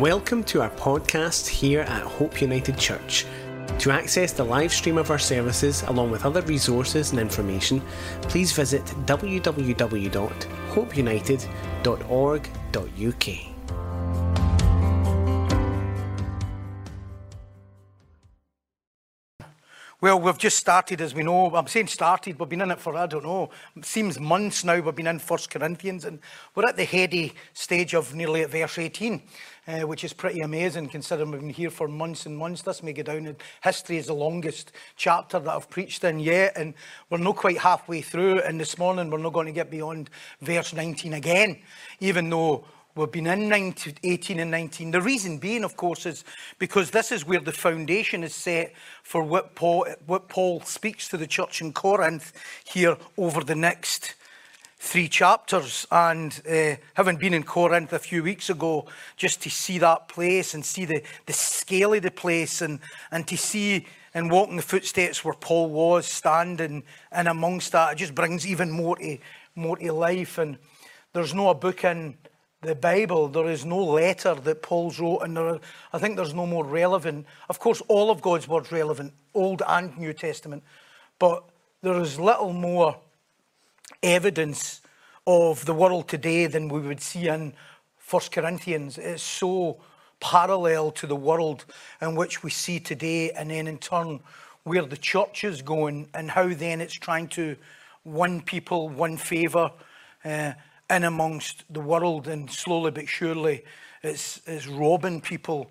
Welcome to our podcast here at Hope United Church. To access the live stream of our services along with other resources and information, please visit www.hopeunited.org.uk. Well, we've just started, as we know. I'm saying started, we've been in it for, I don't know, it seems months now we've been in First Corinthians, and we're at the heady stage of nearly at verse 18, uh, which is pretty amazing considering we've been here for months and months. This may go down in history as the longest chapter that I've preached in yet, and we're not quite halfway through, and this morning we're not going to get beyond verse 19 again, even though We've been in 19, 18 and 19. The reason being, of course, is because this is where the foundation is set for what Paul, what Paul speaks to the church in Corinth here over the next three chapters. And uh, having been in Corinth a few weeks ago, just to see that place and see the, the scale of the place and, and to see and walk in the footsteps where Paul was standing and amongst that, it just brings even more to, more to life. And there's no a book in the Bible, there is no letter that Paul's wrote, and there I think there's no more relevant. Of course, all of God's word's relevant, Old and New Testament, but there is little more evidence of the world today than we would see in First Corinthians. It's so parallel to the world in which we see today, and then in turn where the church is going and how then it's trying to win people, win favour. Uh, in amongst the world, and slowly but surely it's, it's robbing people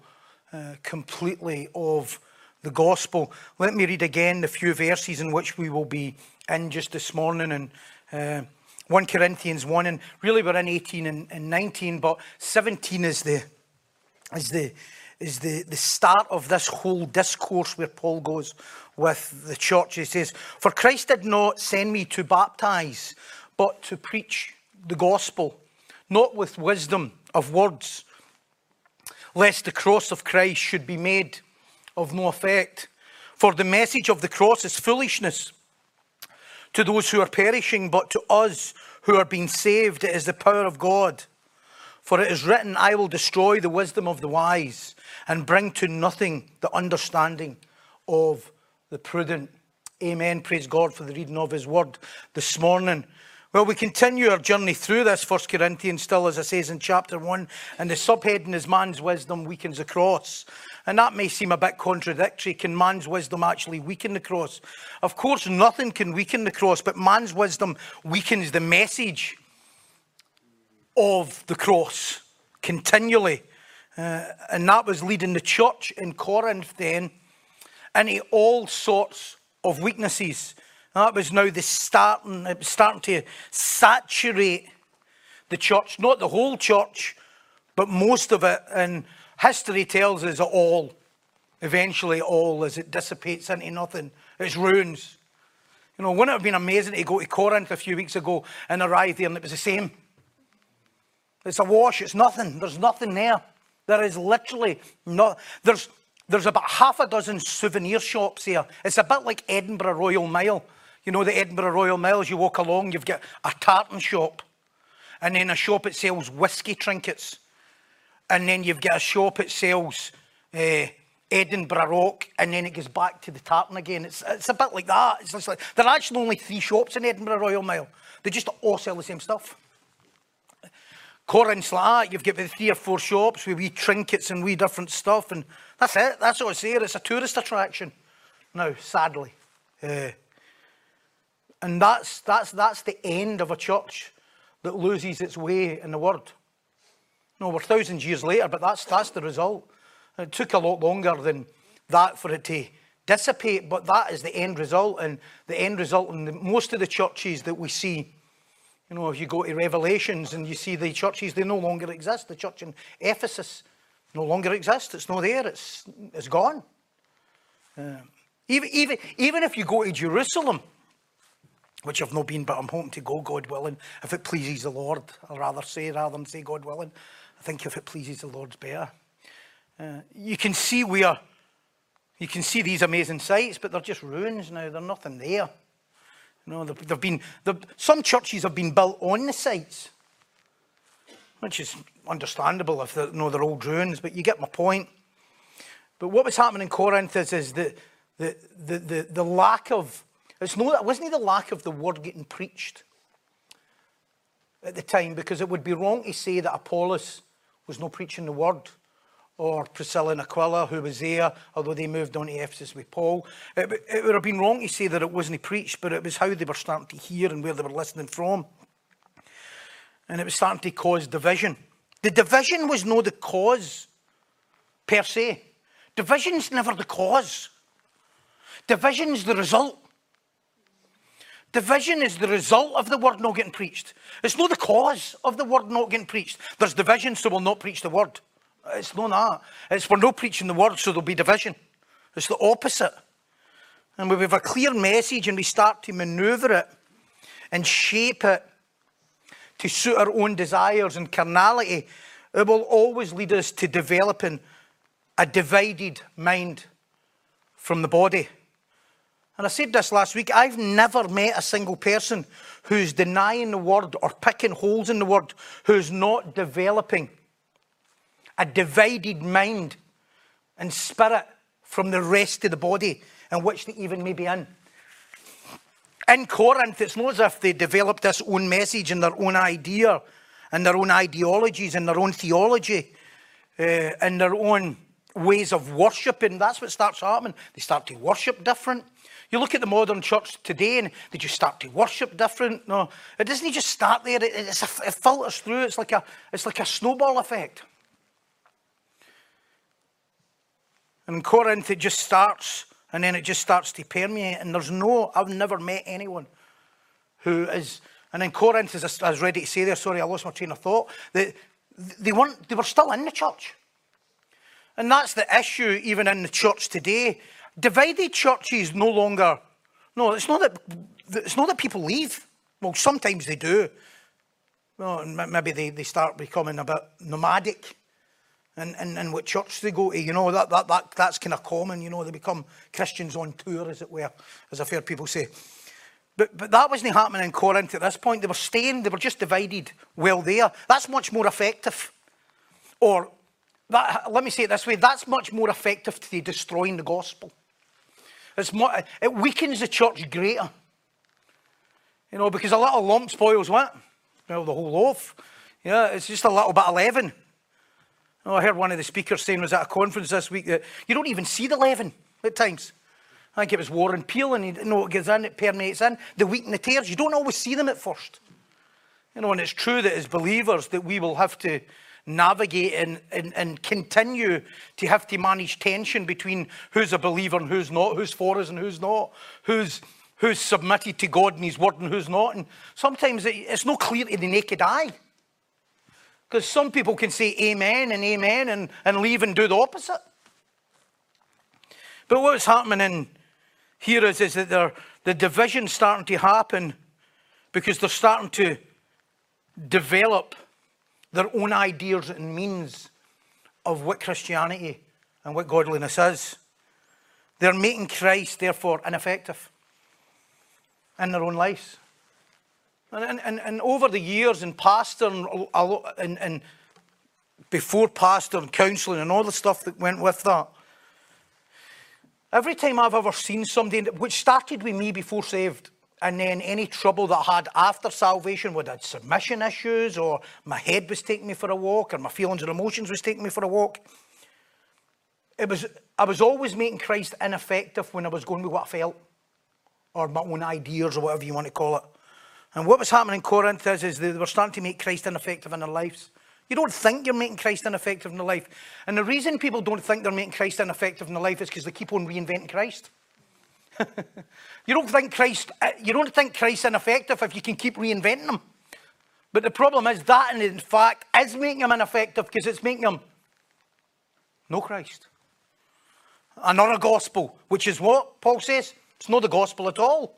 uh, completely of the gospel. Let me read again the few verses in which we will be in just this morning. And uh, 1 Corinthians 1, and really we're in 18 and, and 19, but 17 is the is the is the, the start of this whole discourse where Paul goes with the church. He says, For Christ did not send me to baptize, but to preach the gospel, not with wisdom of words, lest the cross of Christ should be made of no effect. For the message of the cross is foolishness to those who are perishing, but to us who are being saved, it is the power of God. For it is written, I will destroy the wisdom of the wise and bring to nothing the understanding of the prudent. Amen. Praise God for the reading of his word this morning. Well, we continue our journey through this First Corinthians still, as it says in chapter 1, and the subheading is Man's Wisdom Weakens the Cross. And that may seem a bit contradictory. Can man's wisdom actually weaken the cross? Of course, nothing can weaken the cross, but man's wisdom weakens the message of the cross continually. Uh, and that was leading the church in Corinth then into all sorts of weaknesses. That was now the starting, it was starting to saturate the church, not the whole church, but most of it. And history tells us it all, eventually all, as it dissipates into nothing, it's ruins. You know, wouldn't it have been amazing to go to Corinth a few weeks ago and arrive there and it was the same? It's a wash, it's nothing. There's nothing there. There is literally no, there's, there's about half a dozen souvenir shops here. It's a bit like Edinburgh Royal Mile. You know, the Edinburgh Royal Mile, you walk along, you've got a tartan shop, and then a shop that sells whiskey trinkets, and then you've got a shop that sells uh, Edinburgh Rock, and then it goes back to the tartan again. It's, it's a bit like that. It's just like, there are actually only three shops in Edinburgh Royal Mile. They just all sell the same stuff. Corinth's like that. You've got the three or four shops with wee trinkets and wee different stuff, and that's it. That's what it's there. It's a tourist attraction. Now, sadly, uh, and that's, that's, that's the end of a church that loses its way in the word. No, we're thousands of years later, but that's, that's the result. It took a lot longer than that for it to dissipate, but that is the end result. And the end result in the, most of the churches that we see, you know, if you go to Revelations and you see the churches, they no longer exist. The church in Ephesus no longer exists. It's not there. It's, it's gone. Uh, even, even, even if you go to Jerusalem, which I've not been, but I'm hoping to go, God willing, if it pleases the Lord. I'd rather say rather than say God willing. I think if it pleases the Lord's better. Uh, you can see where you can see these amazing sites, but they're just ruins now. They're nothing there. You know, they've, they've been they've, some churches have been built on the sites. which is understandable if they're, you know, they're old ruins, but you get my point. But what was happening in Corinth is, is the, the, the, the, the lack of, it's no, it wasn't the lack of the word getting preached at the time, because it would be wrong to say that Apollos was not preaching the word, or Priscilla and Aquila, who was there, although they moved on to Ephesus with Paul. It, it would have been wrong to say that it wasn't preached, but it was how they were starting to hear and where they were listening from. And it was starting to cause division. The division was no the cause per se. Division's never the cause. Division's the result. Division is the result of the word not getting preached. It's not the cause of the word not getting preached. There's division, so we'll not preach the word. It's not that. It's we're not preaching the word, so there'll be division. It's the opposite. And we have a clear message and we start to maneuver it and shape it to suit our own desires and carnality, it will always lead us to developing a divided mind from the body. And I said this last week I've never met a single person who's denying the word or picking holes in the word who's not developing a divided mind and spirit from the rest of the body in which they even may be in. In Corinth, it's not as if they developed this own message and their own idea and their own ideologies and their own theology uh, and their own ways of worshipping. That's what starts happening. They start to worship different. You look at the modern church today, and they just start to worship different. No, it doesn't just start there. It, a, it filters through. It's like a, it's like a snowball effect. And in Corinth, it just starts, and then it just starts to permeate. And there's no, I've never met anyone who is, and in Corinth, as I was ready to say there, sorry, I lost my train of thought, they, they weren't, they were still in the church. And that's the issue even in the church today. Divided churches no longer, no, it's not that, it's not that people leave. Well, sometimes they do. Well, maybe they, they start becoming a bit nomadic and, and, and what church they go to. You know, that, that, that, that's kind of common. You know, they become Christians on tour, as it were, as I've heard people say. But, but that wasn't happening in Corinth at this point. They were staying, they were just divided well there. That's much more effective. Or, that, let me say it this way that's much more effective to destroying the gospel. It's more, it weakens the church greater. You know, because a little lump spoils what? Well, the whole loaf. Yeah, it's just a little bit of leaven. Oh, I heard one of the speakers saying was at a conference this week that you don't even see the leaven at times. I think it was Warren Peel, and you know it gets in, it permeates in. The wheat and the tares, you don't always see them at first. You know, and it's true that as believers that we will have to navigate and, and, and continue to have to manage tension between who's a believer and who's not, who's for us and who's not, who's, who's submitted to God and His word and who's not. And sometimes it, it's not clear to the naked eye. Because some people can say amen and amen and, and leave and do the opposite. But what's happening here is, is that the division's starting to happen because they're starting to develop their own ideas and means of what Christianity and what godliness is. They're making Christ, therefore, ineffective in their own lives. And, and, and over the years, in pastor and, and, before pastor and counselling and all the stuff that went with that, every time I've ever seen somebody, which started with me before saved, and then any trouble that I had after salvation, whether it's submission issues or my head was taking me for a walk or my feelings and emotions was taking me for a walk, it was I was always making Christ ineffective when I was going with what I felt or my own ideas or whatever you want to call it. And what was happening in Corinth is, is they were starting to make Christ ineffective in their lives. You don't think you're making Christ ineffective in their life. And the reason people don't think they're making Christ ineffective in their life is because they keep on reinventing Christ. you don't think Christ, uh, you don't think Christ's ineffective if you can keep reinventing him. But the problem is that, in fact, is making him ineffective because it's making him no Christ. Another gospel, which is what Paul says? It's not the gospel at all.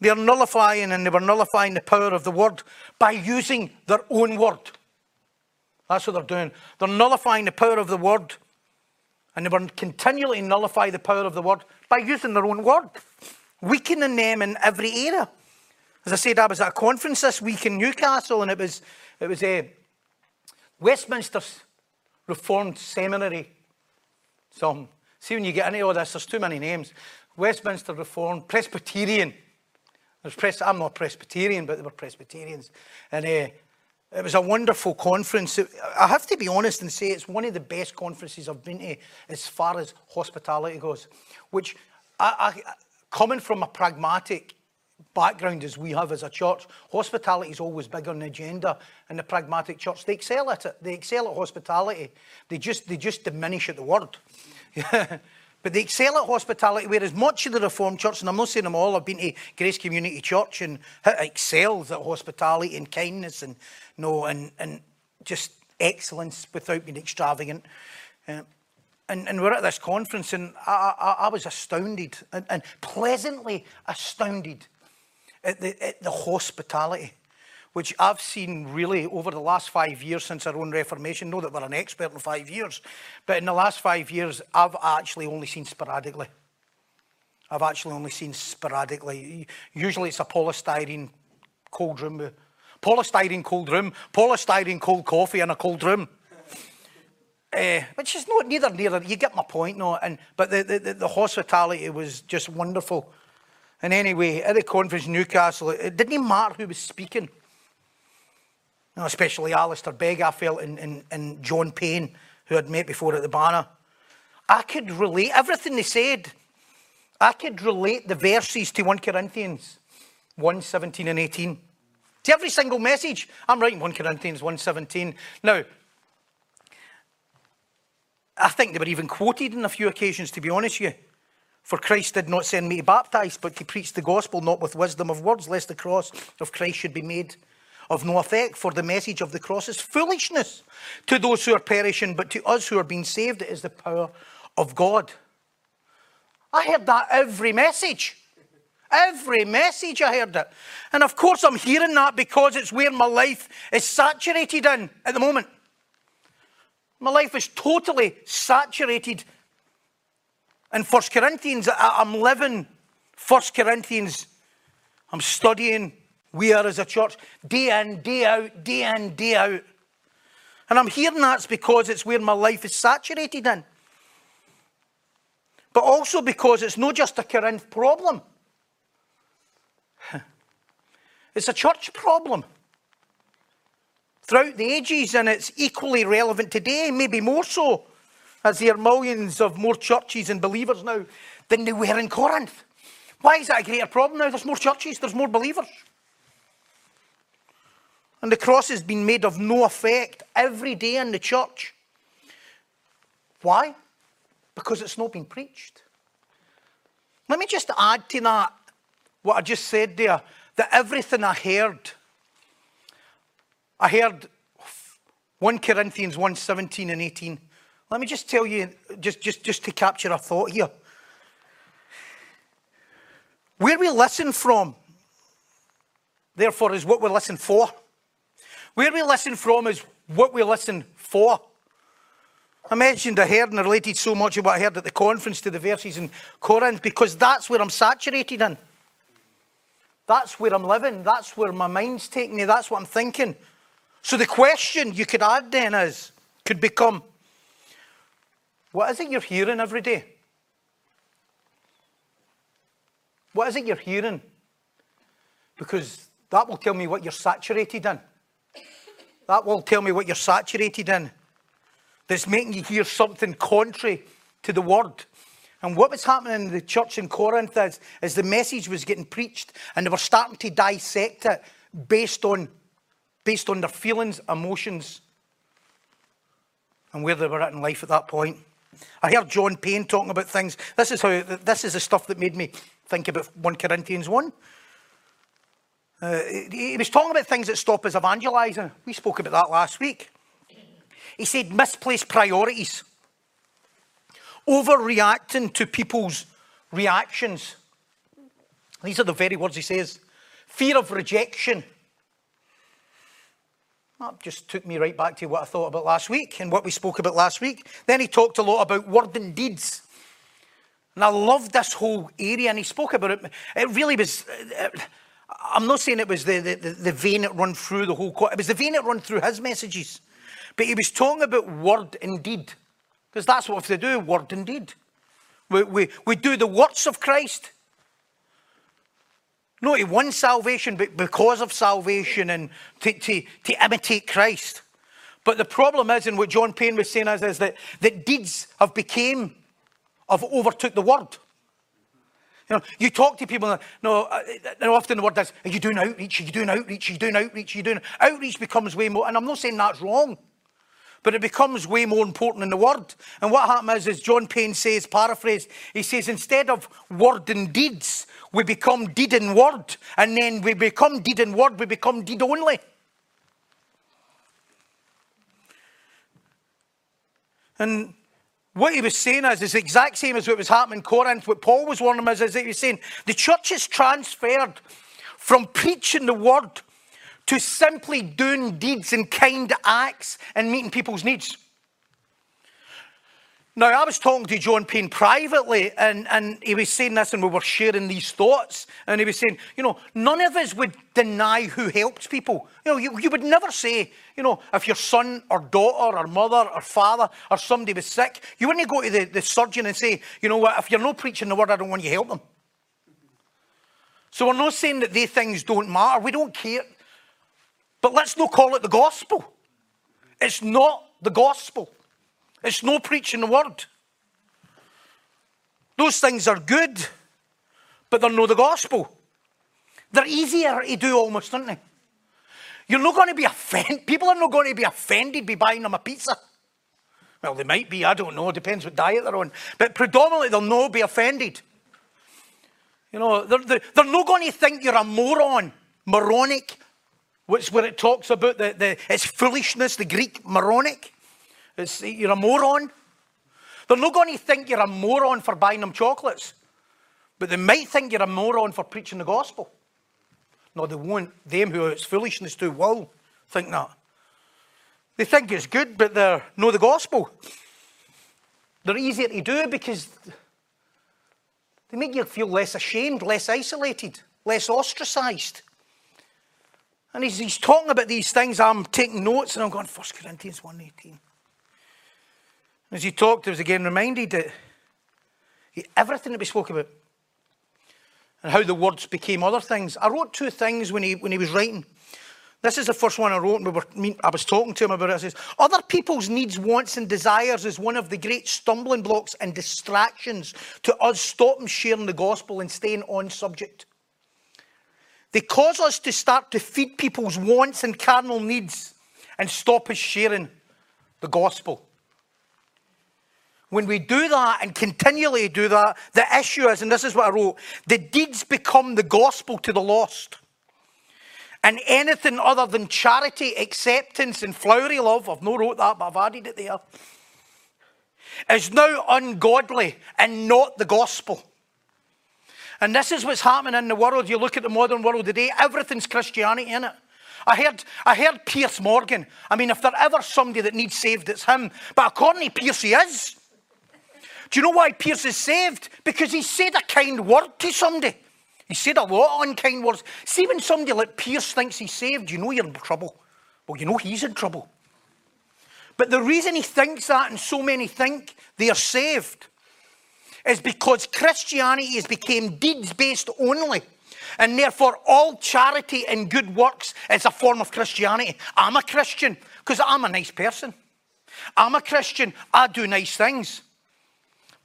They're nullifying and they were nullifying the power of the word by using their own word. That's what they're doing. They're nullifying the power of the word and they were continually nullify the power of the word by using their own word, weakening them in every area. As I said, I was at a conference this week in Newcastle, and it was it was a uh, Westminster Reformed Seminary. Some see when you get into all this, there's too many names. Westminster Reformed Presbyterian. There's Pres- I'm not Presbyterian, but they were Presbyterians, and uh, it was a wonderful conference. I have to be honest and say it's one of the best conferences I've been to as far as hospitality goes. Which, I, I, coming from a pragmatic background as we have as a church, hospitality is always big on the agenda in the pragmatic church. They excel at it. They excel at hospitality. They just they just diminish at the word. But they excel at hospitality, whereas much of the Reformed Church, and I'm not saying them all, I've been to Grace Community Church and excels at hospitality and kindness and you know, and, and just excellence without being extravagant. Uh, and, and we're at this conference, and I, I, I was astounded and, and, pleasantly astounded at the, at the hospitality which I've seen really over the last five years since our own Reformation. Know that we're an expert in five years, but in the last five years, I've actually only seen sporadically. I've actually only seen sporadically. Usually it's a polystyrene cold room, polystyrene cold room, polystyrene cold coffee in a cold room. Uh, which is not neither near. You get my point, no. And but the, the, the hospitality was just wonderful. And anyway, at the conference in Newcastle, it didn't matter who was speaking know, especially Alistair Begg, I felt, and, and, and John Payne, who I'd met before at the banner. I could relate everything they said. I could relate the verses to 1 Corinthians 1 17 and 18. To every single message, I'm writing 1 Corinthians 1 17. Now, I think they were even quoted on a few occasions, to be honest with you. For Christ did not send me to baptize, but to preach the gospel, not with wisdom of words, lest the cross of Christ should be made of no effect, for the message of the cross is foolishness to those who are perishing, but to us who are being saved, it is the power of God. I heard that every message. Every message I heard it. And of course, I'm hearing that because it's where my life is saturated in at the moment. My life is totally saturated in First Corinthians. I'm living First Corinthians. I'm studying we are as a church, day in, day out, day in, day out. And I'm hearing that's because it's where my life is saturated in. But also because it's not just a Corinth problem, it's a church problem. Throughout the ages, and it's equally relevant today, maybe more so, as there are millions of more churches and believers now than there were in Corinth. Why is that a greater problem now? There's more churches, there's more believers. And the cross has been made of no effect every day in the church. Why? Because it's not been preached. Let me just add to that what I just said there that everything I heard, I heard 1 Corinthians 1 17 and 18. Let me just tell you, just, just, just to capture a thought here. Where we listen from, therefore, is what we listen for. Where we listen from is what we listen for. I mentioned I heard and related so much of what I heard at the conference to the verses in Corinth because that's where I'm saturated in. That's where I'm living. That's where my mind's taking me. That's what I'm thinking. So the question you could add then is, could become, what is it you're hearing every day? What is it you're hearing? Because that will tell me what you're saturated in. That will tell me what you're saturated in. That's making you hear something contrary to the word. And what was happening in the church in Corinth is, is the message was getting preached and they were starting to dissect it based on, based on their feelings, emotions, and where they were at in life at that point. I heard John Payne talking about things. This is how this is the stuff that made me think about 1 Corinthians 1. Uh, he was talking about things that stop us evangelising. We spoke about that last week. He said misplaced priorities, overreacting to people's reactions. These are the very words he says fear of rejection. That just took me right back to what I thought about last week and what we spoke about last week. Then he talked a lot about word and deeds. And I loved this whole area, and he spoke about it. It really was. Uh, I'm not saying it was the, the, the, vein that run through the whole, court. it was the vein that run through his messages. But he was talking about word and deed. Because that's what they do, word and deed. We, we, we do the works of Christ. Not he win salvation, but because of salvation and to, to, to imitate Christ. But the problem is, and what John Payne was saying is, is that, that deeds have became, have overtook the word. You know, you talk to people, no, uh, and often the word is, are you doing outreach? Are you doing outreach? Are you doing outreach? Are you doing outreach becomes way more, and I'm not saying that's wrong, but it becomes way more important than the word. And what happens is, John Payne says, paraphrase, he says, instead of word and deeds, we become deed and word, and then we become deed and word, we become deed only. And what he was saying is, is the exact same as what was happening in Corinth. What Paul was warning them is, is that he was saying the church is transferred from preaching the word to simply doing deeds and kind acts and meeting people's needs. Now, I was talking to John Payne privately, and, and he was saying this, and we were sharing these thoughts. And he was saying, you know, none of us would deny who helps people. You know, you, you would never say, you know, if your son or daughter or mother or father or somebody was sick, you wouldn't go to the, the surgeon and say, you know what, if you're not preaching the word, I don't want you to help them. So we're not saying that these things don't matter. We don't care. But let's not call it the gospel. It's not the gospel. It's no preaching the word. Those things are good, but they're not the gospel. They're easier to do almost, aren't they? You're not going to be offended. People are not going to be offended by buying them a pizza. Well, they might be, I don't know, it depends what diet they're on. But predominantly, they'll not be offended. You know, they're, they're, they're not going to think you're a moron, moronic, which where it talks about the, the it's foolishness, the Greek moronic. It's, you're a moron. They're not going to think you're a moron for buying them chocolates, but they might think you're a moron for preaching the gospel. No, they won't. Them who it's foolishness to will think that. They think it's good, but they're know the gospel. They're easier to do because they make you feel less ashamed, less isolated, less ostracized. And he's, he's talking about these things. I'm taking notes and I'm going, 1 Corinthians 1.18. As he talked, I was again reminded that everything that we spoke about and how the words became other things. I wrote two things when he, when he was writing. This is the first one I wrote, and we were, I was talking to him about it. It says, Other people's needs, wants, and desires is one of the great stumbling blocks and distractions to us stopping sharing the gospel and staying on subject. They cause us to start to feed people's wants and carnal needs and stop us sharing the gospel. When we do that and continually do that, the issue is, and this is what I wrote, the deeds become the gospel to the lost. And anything other than charity, acceptance, and flowery love, I've not wrote that, but I've added it there, is now ungodly and not the gospel. And this is what's happening in the world. You look at the modern world today, everything's Christianity in it. I heard, I heard Piers Morgan. I mean, if there ever somebody that needs saved, it's him. But according to Piers, he is. Do you know why Piers is saved? Because he said a kind word to somebody. He said a lot of unkind words. See, when somebody like Piers thinks he's saved, you know you're in trouble. Well, you know he's in trouble. But the reason he thinks that, and so many think they are saved, is because Christianity has become deeds based only. And therefore, all charity and good works is a form of Christianity. I'm a Christian because I'm a nice person. I'm a Christian, I do nice things.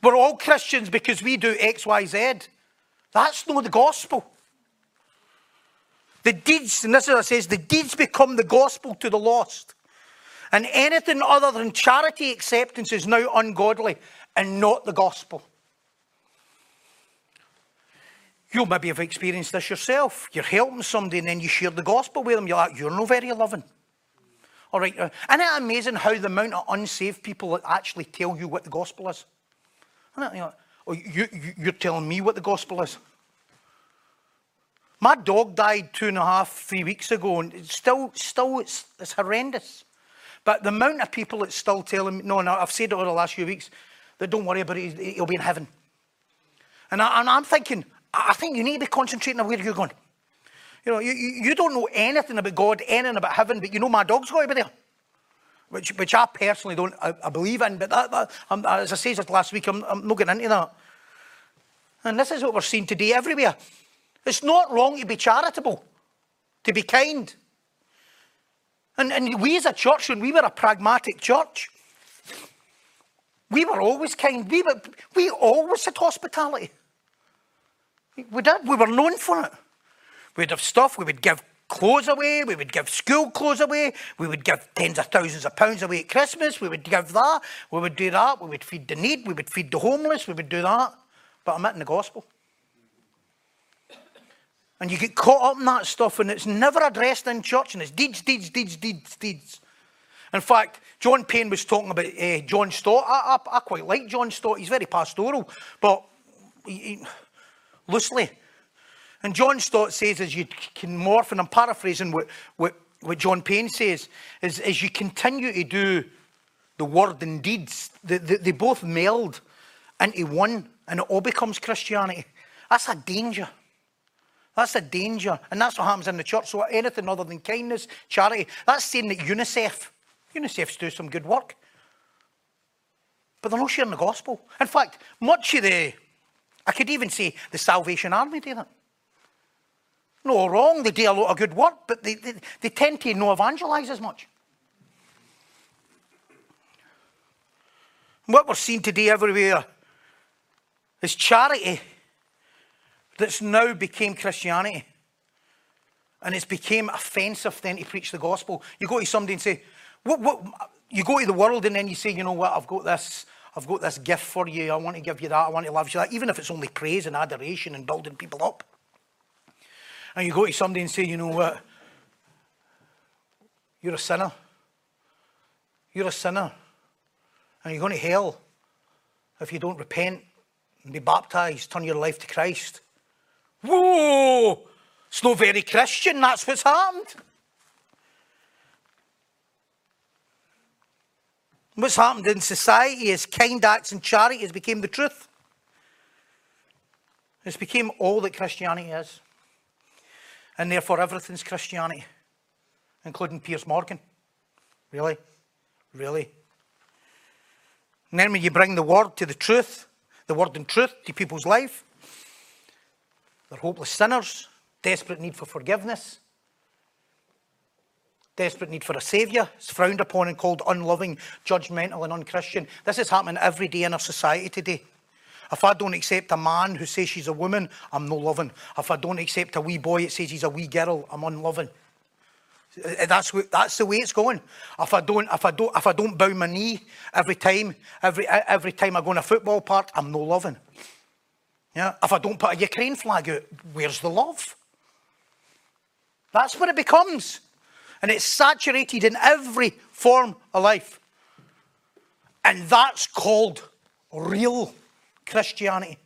We're all Christians because we do X, Y, Z. That's not the gospel. The deeds, and this is what it says, the deeds become the gospel to the lost. And anything other than charity acceptance is now ungodly and not the gospel. You maybe have experienced this yourself. You're helping somebody and then you share the gospel with them. You're like, you're no very loving. All right. Uh, isn't it amazing how the amount of unsaved people actually tell you what the gospel is? You know, oh, you, you, are telling me what the gospel is. My dog died two and a half, three weeks ago, and it's still, still, it's, it's horrendous. But the amount of people that's still telling me, no, no, I've said it over the last few weeks, that don't worry about it, he'll be in heaven. And, I, and I'm thinking, I think you need to be concentrating on where you're going. You know, you, you don't know anything about God, anything about heaven, but you know my dog's got to be there. Which, which I personally don't I, I believe in, but that, that as I said last week, I'm, I'm not getting into that. And this is what we're seeing today everywhere. It's not wrong to be charitable, to be kind. And, and we as a church, when we were a pragmatic church, we were always kind. We, were, we always had hospitality. We did. We were known for it. We'd have stuff, we would give clothes away, we would give school clothes away, we would give tens of thousands of pounds away at Christmas, we would give that, we would do that, we would feed the need, we would feed the homeless, we would do that. But I'm in the gospel. And you get caught up in that stuff and it's never addressed in church and it's deeds, deeds, deeds, deeds, deeds. In fact, John Payne was talking about uh, John Stott. I, I, I, quite like John Stott. He's very pastoral, but he, he, loosely. And John Stott says, as you can morph, and I'm paraphrasing what, what, what John Payne says, is as you continue to do the word and deeds, they, they, they both meld into one, and it all becomes Christianity. That's a danger. That's a danger. And that's what happens in the church. So anything other than kindness, charity, that's saying that UNICEF, UNICEF's do some good work. But they're not sharing the gospel. In fact, much of the, I could even say the Salvation Army do that. No wrong, they do a lot of good work, but they, they, they tend to not evangelise as much. What we're seeing today everywhere is charity that's now became Christianity. And it's became offensive then to preach the gospel. You go to somebody and say, what, what, you go to the world and then you say, you know what, I've got this, I've got this gift for you. I want to give you that. I want to love you that. Even if it's only praise and adoration and building people up and you go to somebody and say, you know what? You're a sinner. You're a sinner. And you're going to hell if you don't repent and be baptized, turn your life to Christ. Whoa! It's not very Christian, that's what's happened. What's happened in society is kind acts and charity has become the truth. It's become all that Christianity is. And therefore, everything's Christianity, including Piers Morgan. Really? Really? And then when you bring the word to the truth, the word and truth to people's life, they're hopeless sinners, desperate need for forgiveness, desperate need for a saviour. It's frowned upon and called unloving, judgmental, and unchristian. This is happening every day in our society today. If I don't accept a man who says she's a woman, I'm no loving. If I don't accept a wee boy that says he's a wee girl, I'm unloving. Uh, that's, what, that's the way it's going. If I don't, if I don't, if I don't bow my knee every time, every every time I go in a football park, I'm no loving. Yeah. If I don't put a Ukraine flag out, where's the love? That's what it becomes, and it's saturated in every form of life, and that's called real Christianity.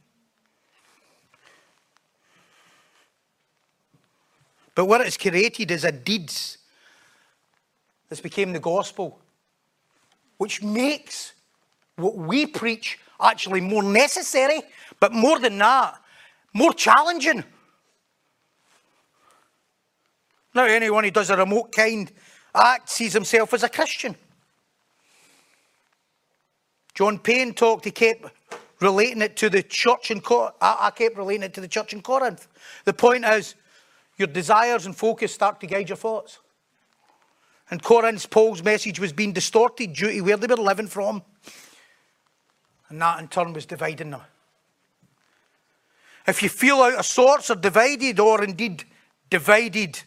But what it's created is a deeds. This became the gospel, which makes what we preach actually more necessary, but more than that, more challenging. Now, anyone who does a remote kind act sees himself as a Christian. John Payne talked, he kept relating it to the church in Corinth. I kept relating it to the church in Corinth. The point is, your desires and focus start to guide your thoughts. And Corinth, Paul's message was being distorted due to where they were living from. And that in turn was dividing them. If you feel out of sorts or divided, or indeed divided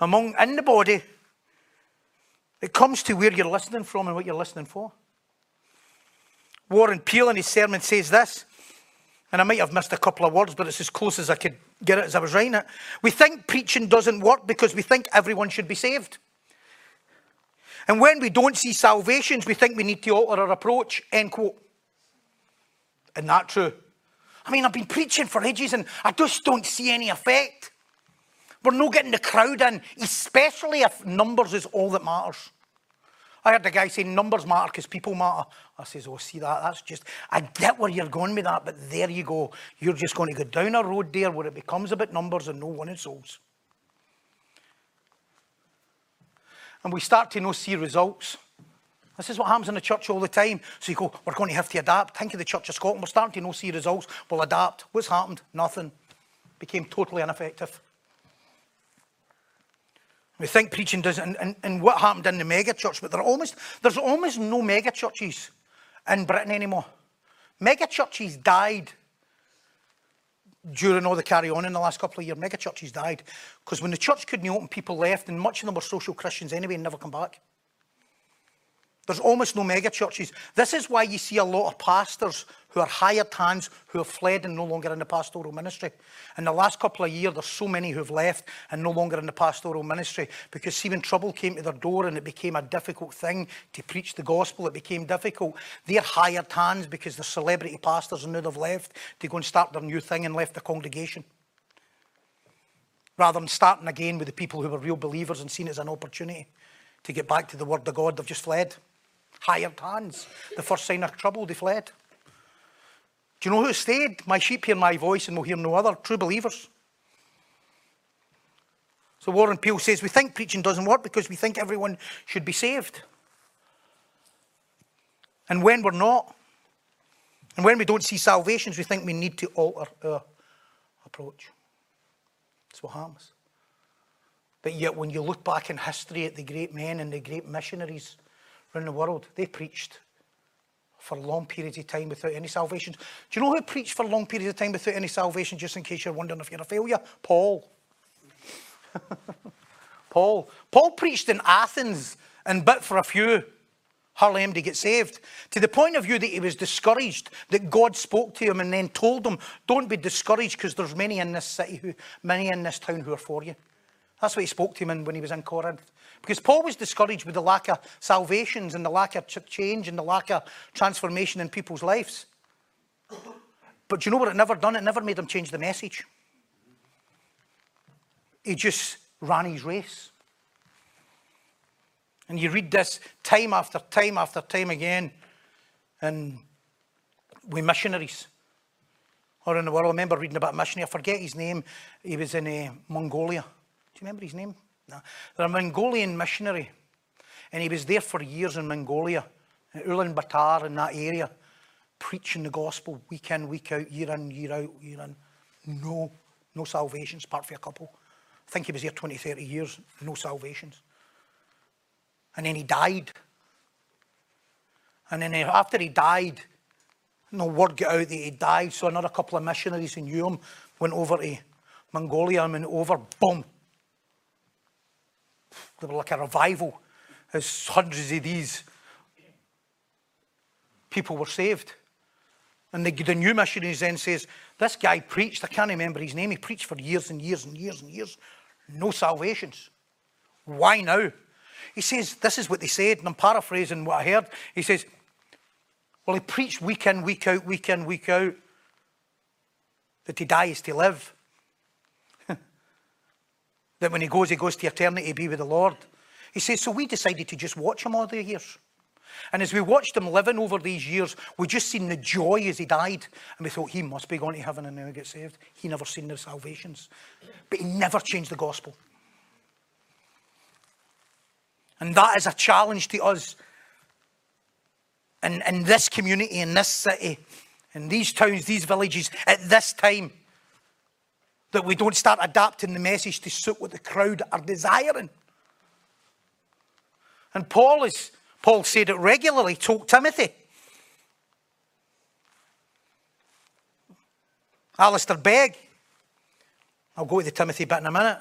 among in the body, it comes to where you're listening from and what you're listening for. Warren Peel in his sermon says this, and I might have missed a couple of words, but it's as close as I could get it as I was writing it. We think preaching doesn't work because we think everyone should be saved. And when we don't see salvations, we think we need to alter our approach. End quote. Isn't that true? I mean, I've been preaching for ages and I just don't see any effect. We're not getting the crowd in, especially if numbers is all that matters. I heard the guy saying numbers matter because people matter. I says, oh, see that? That's just, I get where you're going with that, but there you go. You're just going to go down a road there where it becomes about numbers and no one in souls. And we start to know see results. This is what happens in the church all the time. So you go, we're going to have to adapt. Think of the Church of Scotland. We're starting to know see results. We'll adapt. What's happened? Nothing. Became totally ineffective. We think preaching does, and, and, and what happened in the mega church, but there almost, there's almost no mega churches in Britain anymore. Mega churches died during all the carry on in the last couple of years. Mega churches died because when the church couldn't open, people left, and much of them were social Christians anyway and never come back. There's almost no mega churches. This is why you see a lot of pastors who are hired hands who have fled and no longer in the pastoral ministry. In the last couple of years, there's so many who've left and no longer in the pastoral ministry because see, when trouble came to their door and it became a difficult thing to preach the gospel, it became difficult. They're hired hands because they're celebrity pastors and now they've left to go and start their new thing and left the congregation. Rather than starting again with the people who were real believers and seen it as an opportunity to get back to the Word of God, they've just fled hired hands. The first sign of trouble, they fled. Do you know who stayed? My sheep hear my voice and will hear no other. True believers. So Warren Peel says we think preaching doesn't work because we think everyone should be saved. And when we're not, and when we don't see salvations, we think we need to alter our approach. That's what happens. But yet, when you look back in history at the great men and the great missionaries around the world, they preached for long periods of time without any salvation. Do you know who preached for long periods of time without any salvation, just in case you're wondering if you're a failure? Paul. Paul. Paul preached in Athens and but for a few. Hardly to get saved. To the point of view that he was discouraged, that God spoke to him and then told him, Don't be discouraged because there's many in this city, who, many in this town who are for you. That's what he spoke to him when he was in Corinth. Because Paul was discouraged with the lack of salvations and the lack of change and the lack of transformation in people's lives. But do you know what it never done? It never made him change the message. He just ran his race. And you read this time after time after time again. And we missionaries or in the world. I remember reading about a missionary. I forget his name. He was in uh, Mongolia. Do you remember his name? No. They're a Mongolian missionary, and he was there for years in Mongolia, in Ulaanbaatar, in that area, preaching the gospel week in, week out, year in, year out, year in. No, no salvations, apart from a couple. I think he was here 20, 30 years, no salvations. And then he died. And then after he died, no word got out that he died, so another couple of missionaries knew him went over to Mongolia and went over, boom, they were like a revival as hundreds of these people were saved. And the, the new missionaries then says, this guy preached, I can't remember his name, he preached for years and years and years and years. No salvations. Why now? He says, this is what they said, and I'm paraphrasing what I heard. He says, well, he preached week in, week out, week in, week out, that to die is to live that when he goes, he goes to eternity to be with the Lord. He says, so we decided to just watch him all the years. And as we watched him living over these years, we just seen the joy as he died. And we thought, he must be going to heaven and now get saved. He never seen the salvations. But he never changed the gospel. And that is a challenge to us in, in this community, in this city, in these towns, these villages, at this time that we don't start adapting the message to suit what the crowd are desiring. And Paul is Paul said it regularly, told Timothy. Alistair Begg, I'll go to the Timothy bit in a minute.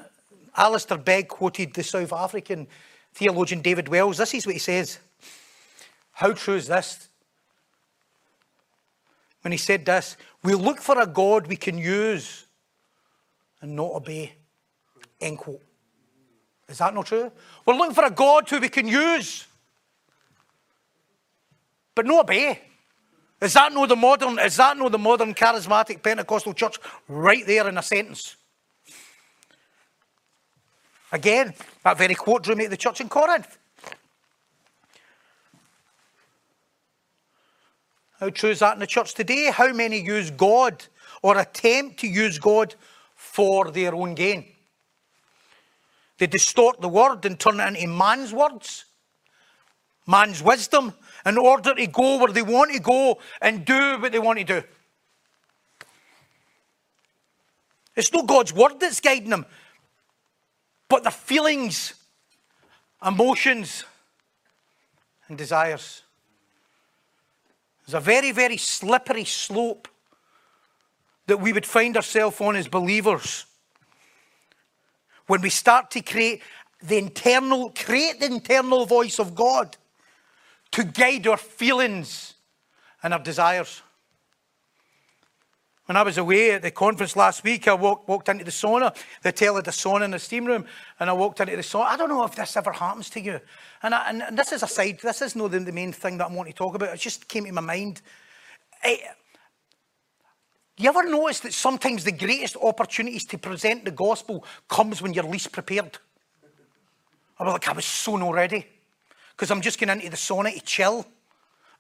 Alistair Begg quoted the South African theologian David Wells. This is what he says. How true is this? When he said this, we look for a God we can use and not obey. End quote. Is that not true? We're looking for a God who we can use, but not obey. Is that not the modern, is that not the modern charismatic Pentecostal church right there in a sentence? Again, that very quote drew me to the church in Corinth. How true is that in the church today? How many use God or attempt to use God for their own gain? They distort the word and turn it into man's words, man's wisdom, in order to go where they want to go and do what they want to do. It's not God's word that's guiding them, but their feelings, emotions, and desires. There's a very, very slippery slope that we would find ourselves on as believers when we start to create the internal, create the internal voice of God to guide our feelings and our desires. When I was away at the conference last week, I walked, walked into the sauna. They tell the sauna in the steam room, and I walked into the sauna. I don't know if this ever happens to you. And, I, and, and this is a side, this is not the, the, main thing that I want to talk about. It just came to my mind. It, eh, you ever notice that sometimes the greatest opportunities to present the gospel comes when you're least prepared? I was like, I was so not ready. Because I'm just going into the sauna to chill.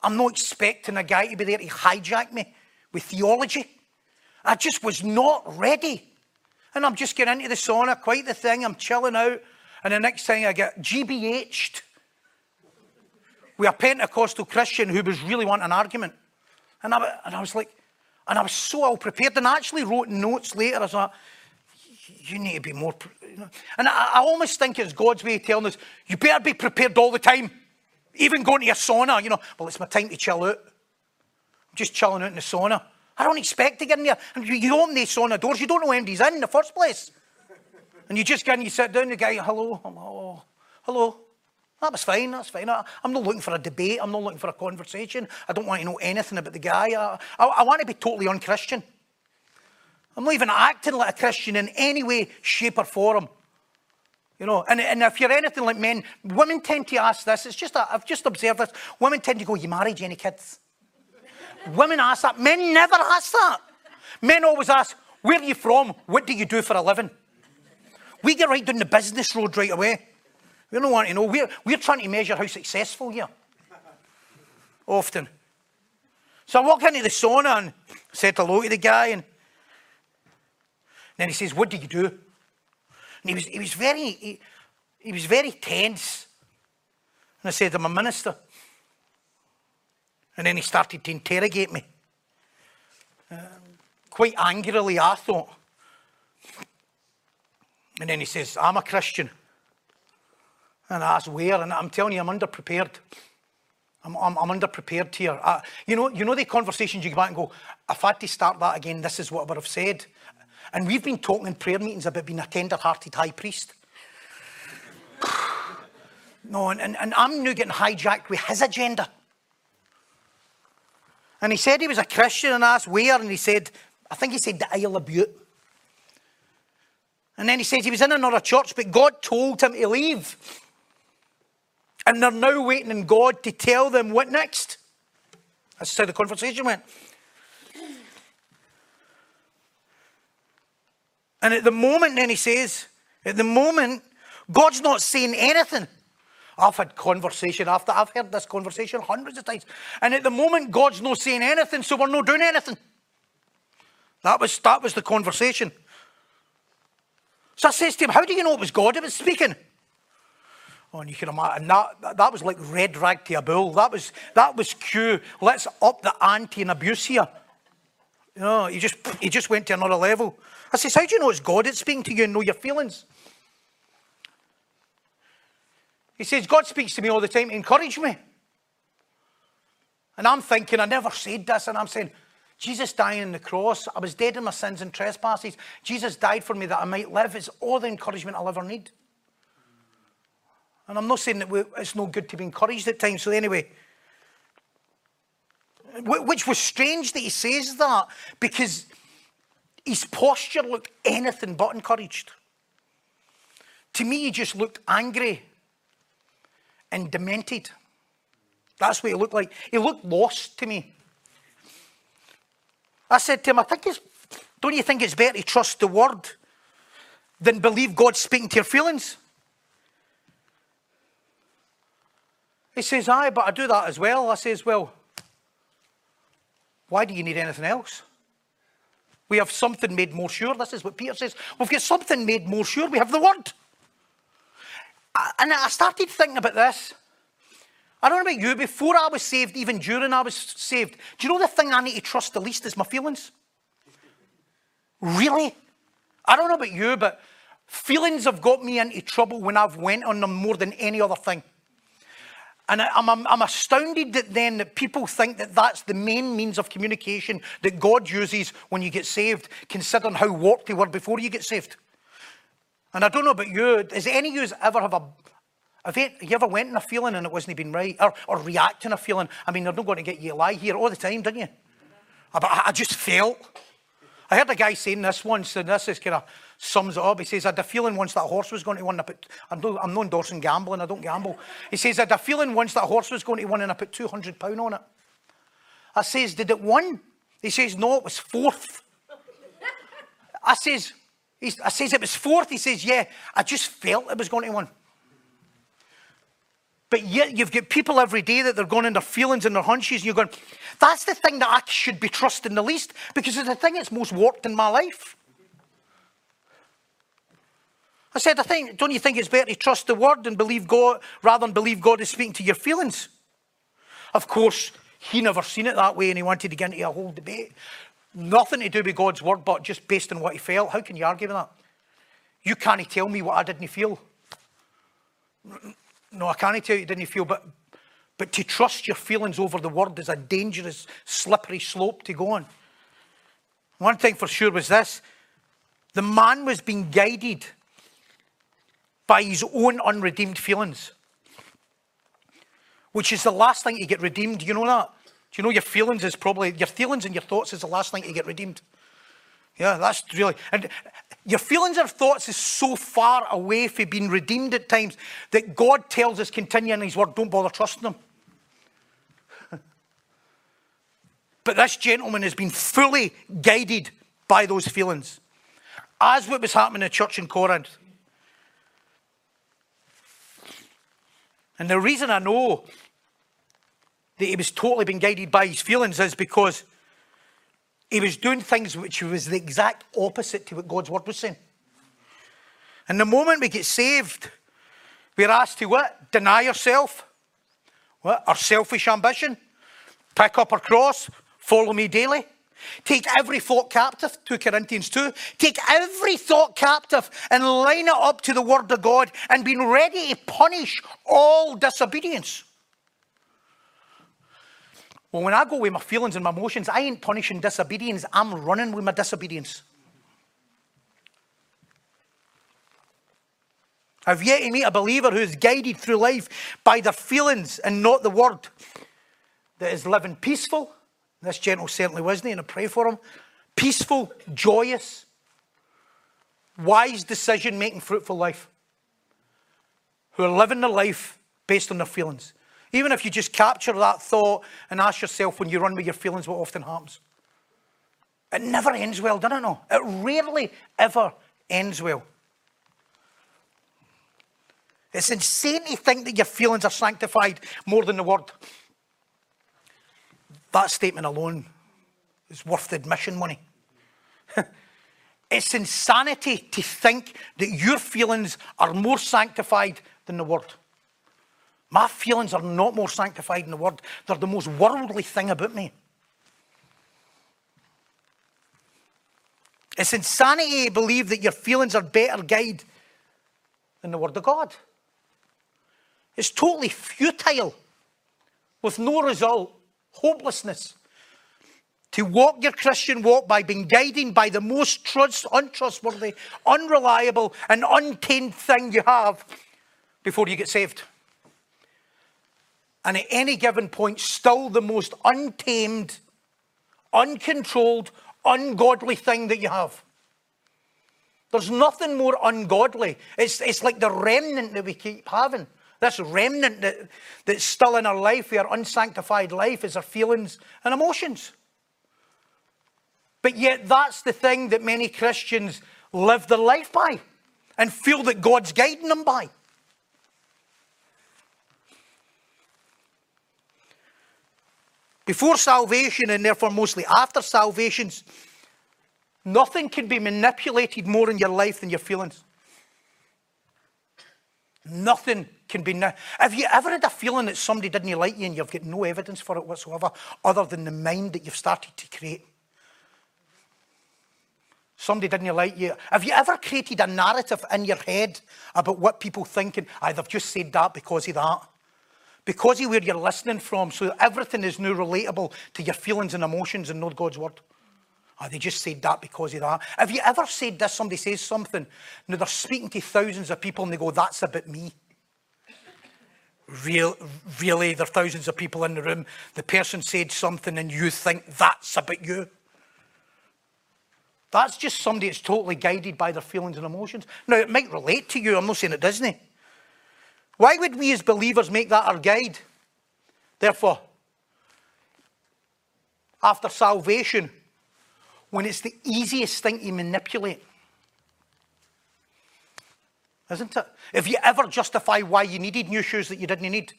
I'm not expecting a guy to be there to hijack me with theology. I just was not ready. And I'm just getting into the sauna, quite the thing. I'm chilling out. And the next thing I get GBH'd with a Pentecostal Christian who was really wanting an argument. And I, and I was like, and I was so well prepared and I actually wrote notes later. I was like, you need to be more. You? And I, I, almost think it's God's way of telling us, you better be prepared all the time. Even going to a sauna, you know, well, it's my time to chill out. I'm just chilling out in the sauna. I don't expect to get in there. And you, you open these sauna doors, you don't know anybody's in in the first place. And you just get in, you sit down, the guy, hello, oh, hello, hello. That was fine, that's fine. I, am not looking for a debate, I'm not looking for a conversation. I don't want to know anything about the guy. I, I, I want to be totally unchristian. I'm not even acting like a Christian in any way, shape, or form. You know, and, and if you're anything like men, women tend to ask this. It's just, i have just observed this. Women tend to go, You married any kids? Women ask that. Men never ask that. Men always ask, Where are you from? What do you do for a living? We get right down the business road right away. We don't want to know. We're, we're trying to measure how successful you are. Often. So I walked into the sauna and said hello to the guy, and then he says, What do you do? And he was, he was very he, he was very tense. And I said, I'm a minister. And then he started to interrogate me. Um, quite angrily, I thought. And then he says, I'm a Christian. And asked where, and I'm telling you, I'm underprepared. I'm, I'm, I'm underprepared here. I, you know, you know the conversations you go back and go, if I had to start that again, this is what I would have said. And we've been talking in prayer meetings about being a tender-hearted high priest. no, and, and, and I'm now getting hijacked with his agenda. And he said he was a Christian and asked where, and he said, I think he said the Isle of Bute. And then he said he was in another church, but God told him to leave. And they're now waiting on God to tell them what next. That's how the conversation went. And at the moment, then he says, at the moment, God's not saying anything. I've had conversation after, I've heard this conversation hundreds of times. And at the moment, God's not saying anything, so we're not doing anything. That was, that was the conversation. So I says to him, How do you know it was God that was speaking? Oh, and you can imagine that, that was like red rag to a bull. That was, that was cue. Let's up the ante and abuse here. You know, he just, he just went to another level. I says, How do you know it's God that's speaking to you and know your feelings? He says, God speaks to me all the time to encourage me. And I'm thinking, I never said this, and I'm saying, Jesus dying on the cross, I was dead in my sins and trespasses. Jesus died for me that I might live. It's all the encouragement I'll ever need. And I'm not saying that it's no good to be encouraged at times. So, anyway, which was strange that he says that because his posture looked anything but encouraged. To me, he just looked angry and demented. That's what he looked like. He looked lost to me. I said to him, I think it's, don't you think it's better to trust the word than believe God's speaking to your feelings? He says, aye, but I do that as well. I says, well, Why do you need anything else? We have something made more sure. This is what Peter says. We've got something made more sure. We have the word. And I started thinking about this. I don't know about you, before I was saved, even during I was saved, do you know the thing I need to trust the least is my feelings? Really? I don't know about you, but feelings have got me into trouble when I've went on them more than any other thing. And I'm, I'm, I'm, astounded that then that people think that that's the main means of communication that God uses when you get saved, considering how warped they were before you get saved. And I don't know about you, does any of you ever have a have you, ever went in a feeling and it wasn't been right? Or, or reacting a feeling? I mean, they're not going to get you a lie here all the time, didn't you? I, I just felt. I heard a guy saying this once, and this is kind of sums it up. He says, I had a feeling once that horse was going to win. I put, I'm, no, I'm not endorsing gambling, I don't gamble. He says, I had a feeling once that horse was going to win and I put £200 on it. I says, Did it win? He says, No, it was fourth. I says, I says, It was fourth. He says, Yeah, I just felt it was going to win. But yet you've got people every day that they're going in their feelings and their hunches, and you're going, that's the thing that I should be trusting the least because it's the thing that's most warped in my life. I said, I think, don't you think it's better to trust the word and believe God rather than believe God is speaking to your feelings? Of course, he never seen it that way and he wanted to get into a whole debate. Nothing to do with God's word, but just based on what he felt. How can you argue with that? You can't tell me what I didn't feel. No, I can't tell you didn't feel, but but to trust your feelings over the word is a dangerous, slippery slope to go on. One thing for sure was this the man was being guided by his own unredeemed feelings, which is the last thing to get redeemed. Do you know that? Do you know your feelings is probably, your feelings and your thoughts is the last thing to get redeemed? Yeah, that's really, and your feelings and thoughts is so far away from being redeemed at times that God tells us continue in His Word, don't bother trusting them. but this gentleman has been fully guided by those feelings, as what was happening in the church in Corinth. And the reason I know that he was totally being guided by his feelings is because he was doing things which was the exact opposite to what God's word was saying. And the moment we get saved, we're asked to what? Deny yourself. What? Our selfish ambition. Pick up our cross. Follow me daily. Take every thought captive, 2 Corinthians 2. Take every thought captive and line it up to the Word of God and being ready to punish all disobedience. Well, when I go with my feelings and my emotions, I ain't punishing disobedience, I'm running with my disobedience. I've yet to meet a believer who's guided through life by their feelings and not the word, that is living peaceful. This gentle certainly wasn't, and I pray for him. Peaceful, joyous, wise decision making, fruitful life. Who are living their life based on their feelings. Even if you just capture that thought and ask yourself when you run with your feelings what often happens. It never ends well, does it no? It rarely ever ends well. It's insane to think that your feelings are sanctified more than the word. That statement alone is worth the admission money. it's insanity to think that your feelings are more sanctified than the word. My feelings are not more sanctified than the Word, they're the most worldly thing about me. It's insanity to believe that your feelings are better guide than the Word of God. It's totally futile, with no result, hopelessness. To walk your Christian walk by being guided by the most trust, untrustworthy, unreliable, and untamed thing you have before you get saved and at any given point, still the most untamed, uncontrolled, ungodly thing that you have. There's nothing more ungodly. It's, it's like the remnant that we keep having. This remnant that, that's still in our life, our unsanctified life, is our feelings and emotions. But yet, that's the thing that many Christians live their life by and feel that God's guiding them by. Before salvation, and therefore mostly after salvations, nothing can be manipulated more in your life than your feelings. Nothing can be. Have you ever had a feeling that somebody didn't like you and you've got no evidence for it whatsoever, other than the mind that you've started to create? Somebody didn't like you. Have you ever created a narrative in your head about what people thinking? I, they've just said that because of that. Because of where you're listening from, so everything is now relatable to your feelings and emotions and not God's word. Oh, they just said that because of that. Have you ever said this? Somebody says something, now they're speaking to thousands of people and they go, that's about me. Real, really, there are thousands of people in the room. The person said something and you think that's about you. That's just somebody that's totally guided by their feelings and emotions. Now, it might relate to you. I'm not saying it doesn't. Why would we as believers make that our guide? Therefore, after salvation, when it's the easiest thing to manipulate, isn't it? If you ever justify why you needed new shoes that you didn't need,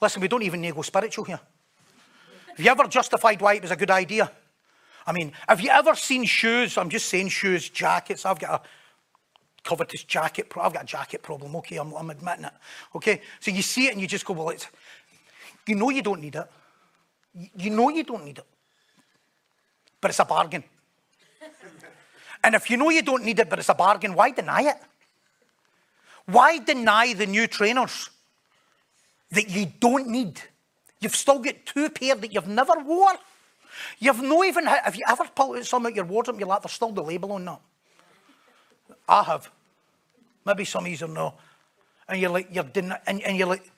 listen, we don't even need to go spiritual here. Have you ever justified why it was a good idea? I mean, have you ever seen shoes? I'm just saying shoes, jackets. I've got a covetous jacket. I've got a jacket problem. Okay, I'm, I'm admitting it. Okay, so you see it and you just go, well, it's, you know you don't need it. You know you don't need it. But it's a bargain. and if you know you don't need it, but it's a bargain, why deny it? Why deny the new trainers that you don't need? You've still got two pair that you've never worn. You've no even, have you ever pulled out some of your wardrobe you're like, there's still the label on that? I have. Maybe some of you know. And you're like, you're doing and, and you're like,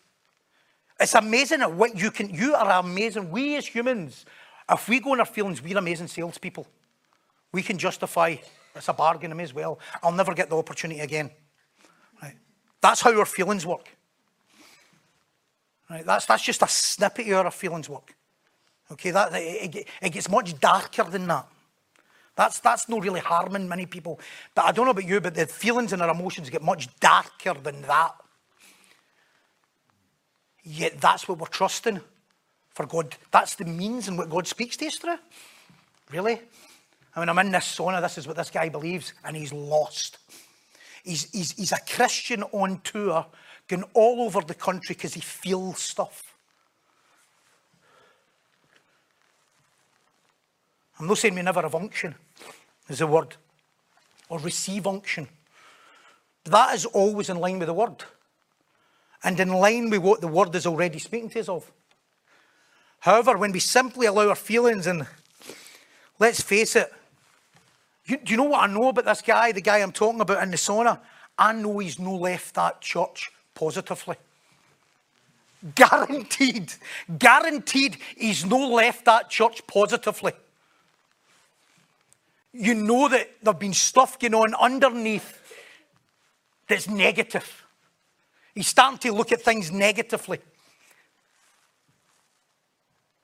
it's amazing at what you can, you are amazing. We as humans, if we go in our feelings, we're amazing salespeople. We can justify, it's a bargain, I as well. I'll never get the opportunity again. That's how our feelings work. Right? That's, that's just a snippet of how our feelings work. Okay, that, it, it gets much darker than that. That's, that's not really harming many people. But I don't know about you, but the feelings and our emotions get much darker than that. Yet that's what we're trusting for God. That's the means and what God speaks to us through. Really? I mean, I'm in this sauna, this is what this guy believes, and he's lost. He's, he's, he's a Christian on tour, going all over the country because he feels stuff. I'm not saying we never have unction, is the word, or receive unction. That is always in line with the word, and in line with what the word is already speaking to us of. However, when we simply allow our feelings, and let's face it, you, do you know what I know about this guy, the guy I'm talking about in the sauna? I know he's no left that church positively. Guaranteed, guaranteed he's no left that church positively you know that there has been stuff going on underneath that's negative. He's starting to look at things negatively.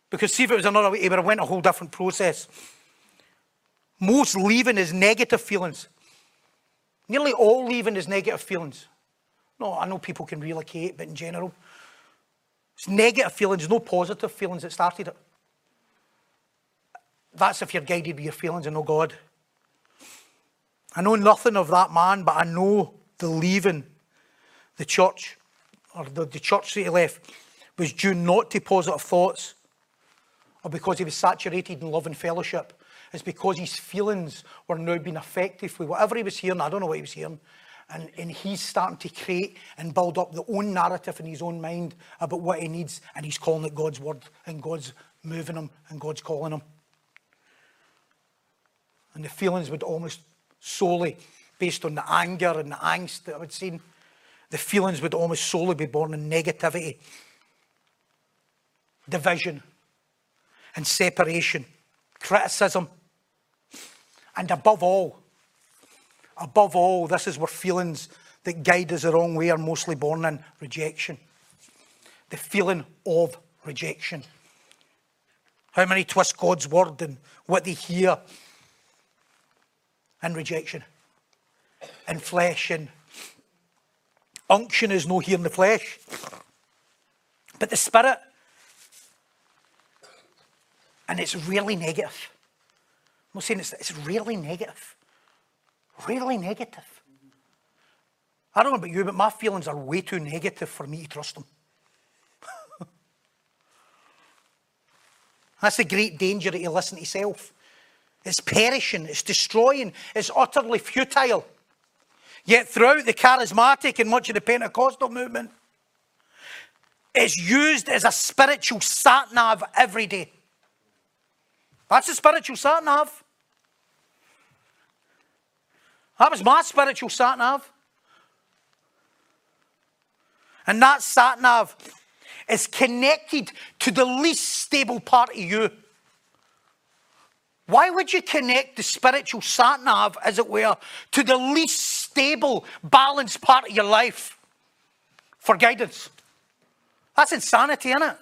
Because see if it was another way, he would have went a whole different process. Most leaving is negative feelings. Nearly all leaving is negative feelings. No, I know people can relocate, but in general, it's negative feelings, no positive feelings that started it. That's if you're guided by your feelings and no God. I know nothing of that man, but I know the leaving the church, or the, the church that he left, was due not to positive thoughts or because he was saturated in love and fellowship. It's because his feelings were now being affected with whatever he was hearing. I don't know what he was hearing. And, and he's starting to create and build up the own narrative in his own mind about what he needs. And he's calling it God's word. And God's moving him. And God's calling him. And the feelings would almost solely based on the anger and the angst that I would see. The feelings would almost solely be born in negativity, division, and separation, criticism. And above all, above all, this is where feelings that guide us the wrong way are mostly born in rejection. The feeling of rejection. How many twist God's word and what they hear and rejection. And flesh and unction is no here in the flesh. But the spirit, And it's really negative. I'm saying it's, it's really negative. Really negative. I don't know about you, but my feelings are way too negative for me to trust them. That's the great danger that you listen to self. It's perishing, it's destroying, it's utterly futile. Yet throughout the charismatic and much of the Pentecostal movement, it's used as a spiritual sat nav every day. That's a spiritual sat nav. That was my spiritual sat nav. And that sat nav is connected to the least stable part of you. Why would you connect the spiritual sat nav, as it were, to the least stable, balanced part of your life for guidance? That's insanity, isn't it?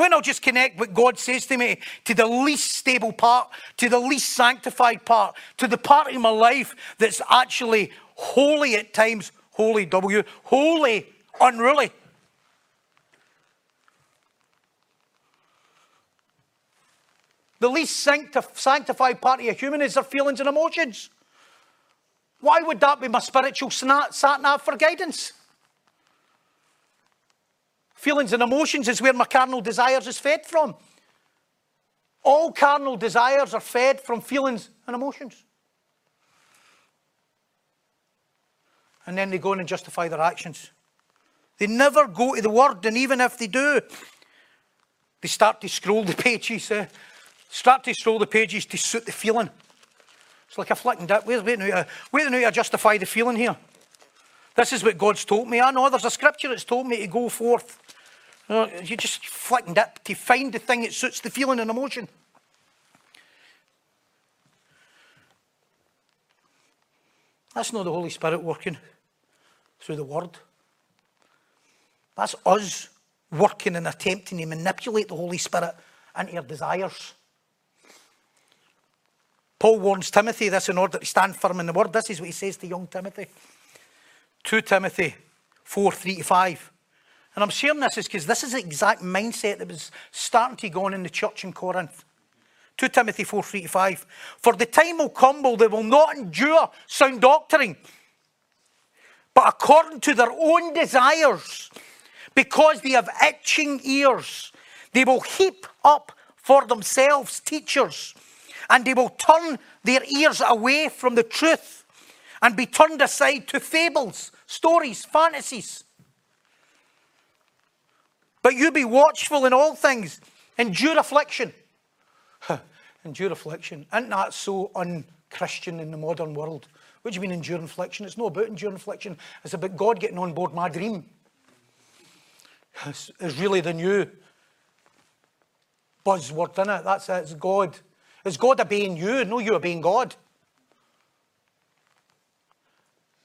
Why not just connect what God says to me to the least stable part, to the least sanctified part, to the part of my life that's actually holy at times, holy W, holy, unruly. The least sanctified part of a human is their feelings and emotions. Why would that be my spiritual sat nav for guidance? Feelings and emotions is where my carnal desires is fed from. All carnal desires are fed from feelings and emotions. And then they go in and justify their actions. They never go to the word, and even if they do, they start to scroll the pages. Uh, Start to scroll the pages to suit the feeling. It's like a flicking dip. Where's waiting to, waiting to justify the feeling here? This is what God's told me. I know there's a scripture that's told me to go forth. Uh, you just flicking dip to find the thing that suits the feeling and emotion. That's not the Holy Spirit working through the Word. That's us working and attempting to manipulate the Holy Spirit into our desires. Paul warns Timothy this in order to stand firm in the word. This is what he says to young Timothy. 2 Timothy 4 3 to 5. And I'm sharing this is because this is the exact mindset that was starting to go on in the church in Corinth. 2 Timothy 4 3 5. For the time will come when they will not endure sound doctrine, but according to their own desires, because they have itching ears, they will heap up for themselves teachers and they will turn their ears away from the truth and be turned aside to fables, stories, fantasies. But you be watchful in all things, endure affliction. endure affliction. Isn't that so unchristian in the modern world? What do you mean endure affliction? It's not about enduring affliction. It's about God getting on board my dream. It's, it's really the new buzzword, isn't it? That's it. It's God It's God obeying you? No, you obeying God.